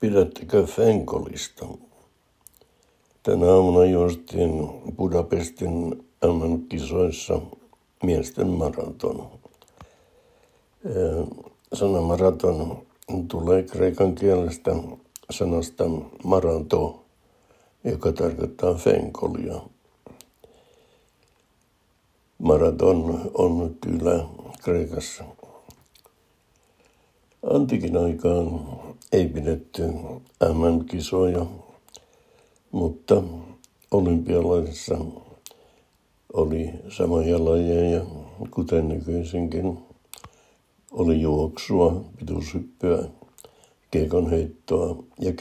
Pidättekö Fenkolista? Tänä aamuna juostiin Budapestin MM-kisoissa miesten maraton. Sana maraton tulee kreikan kielestä sanasta maranto, joka tarkoittaa fenkolia. Maraton on kyllä Kreikassa. Antikin aikaan ei pidetty MM-kisoja, mutta olympialaisissa oli samoja lajeja, kuten nykyisinkin. Oli juoksua, pituushyppyä, heittoa ja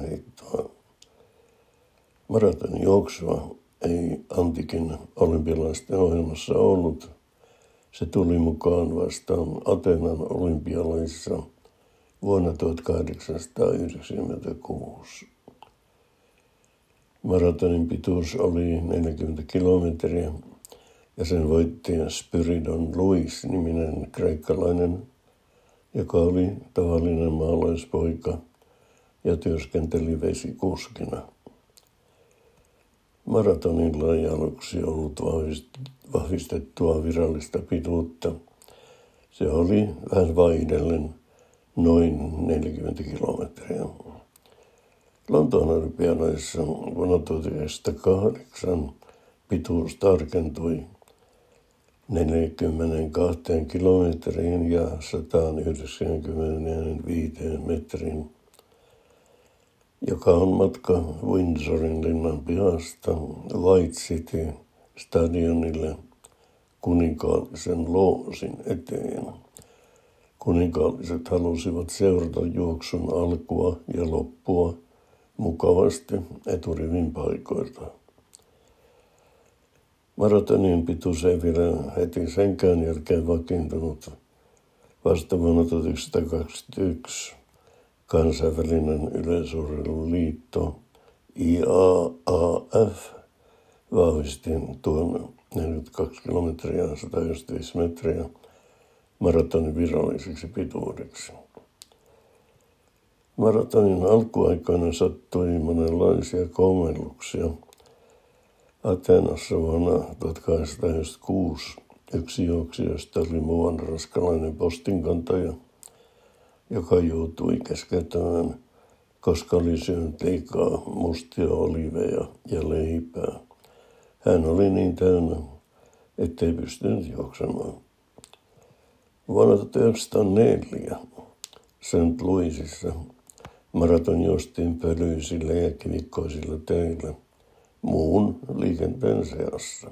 heittoa. Maraton juoksua ei antikin olympialaisten ohjelmassa ollut. Se tuli mukaan vasta Atenan olympialaisissa vuonna 1896. Maratonin pituus oli 40 kilometriä ja sen voitti Spyridon Luis-niminen kreikkalainen, joka oli tavallinen maalaispoika ja työskenteli vesikuskina. Maratonilla ei aluksi ollut vahvistettua virallista pituutta. Se oli vähän vaihdellen noin 40 kilometriä. Lontoon olympialaisissa vuonna 1908 pituus tarkentui 42 kilometriin ja 195 metriin, joka on matka Windsorin linnan pihasta White City stadionille kuninkaallisen loosin eteen. Kuninkaalliset halusivat seurata juoksun alkua ja loppua mukavasti eturivin paikoilta. Maratonin pituus ei vielä heti senkään jälkeen vakiintunut. Vasta vuonna 1921 kansainvälinen yleisurheiluliitto IAAF vahvisti tuon 42 kilometriä 195 metriä maratonin viralliseksi pituudeksi. Maratonin alkuaikoina sattui monenlaisia komelluksia. Atenassa vuonna 1896 yksi juoksijoista oli muuan raskalainen postinkantaja, joka joutui keskeyttämään, koska oli syönyt liikaa mustia oliveja ja leipää. Hän oli niin täynnä, ettei pystynyt juoksemaan. Vuonna 1904 St. Louisissa maraton juostiin pölyisillä ja kivikkoisilla teillä muun liikenteen seassa.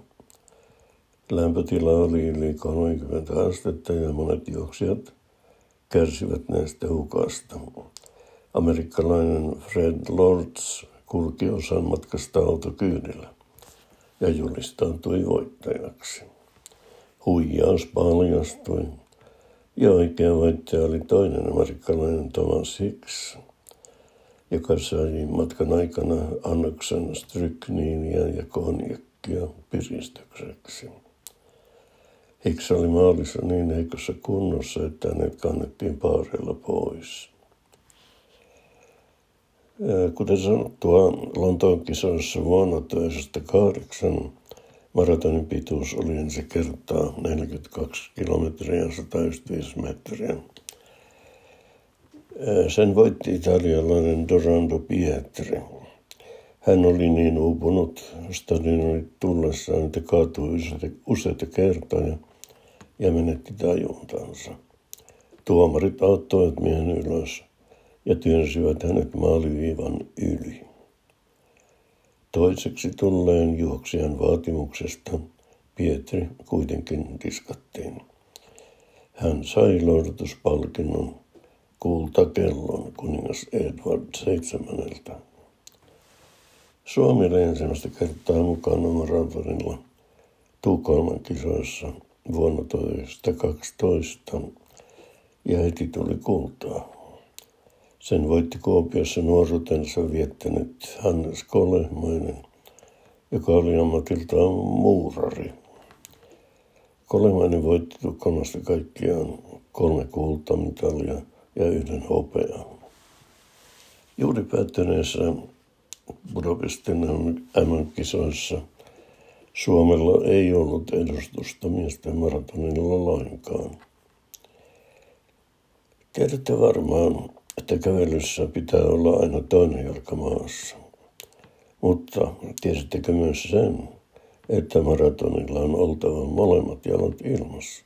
Lämpötila oli yli 30 astetta ja monet juoksijat kärsivät näistä hukasta. Amerikkalainen Fred Lords kulki osan matkasta autokyydillä ja julistautui voittajaksi. Huijaus paljastui ja oikea voittaja oli toinen amerikkalainen Thomas Hicks, joka sai matkan aikana annoksen strykniinia ja konjakkia piristykseksi. Hicks oli maalissa niin heikossa kunnossa, että hänet kannettiin paareilla pois. Kuten sanottua, Lontoon kisoissa vuonna 1908 Maratonin pituus oli ensi kertaa 42 kilometriä 195 metriä. Sen voitti italialainen Dorando Pietri. Hän oli niin uupunut stadionille tullessaan, että kaatui useita kertoja ja menetti tajuntansa. Tuomarit auttoivat miehen ylös ja työnsivät hänet maaliviivan yli. Toiseksi tulleen juoksijan vaatimuksesta Pietri kuitenkin diskattiin. Hän sai lohdutuspalkinnon kultakellon kuningas Edward VII. Suomi oli ensimmäistä kertaa mukana maratonilla Tukholman kisoissa vuonna 1912 ja heti tuli kultaa. Sen voitti Kuopiossa nuoruutensa viettänyt Hannes Kolehmainen, joka oli ammatiltaan muurari. Kolehmainen voitti Tukholmasta kaikkiaan kolme kultamitalia ja yhden hopeaa. Juuri päättyneessä Budapestin MM-kisoissa Suomella ei ollut edustusta miesten maratonilla lainkaan. Tiedätte varmaan, että kävelyssä pitää olla aina toinen jalka maassa. Mutta tiesittekö myös sen, että maratonilla on oltava molemmat jalat ilmassa?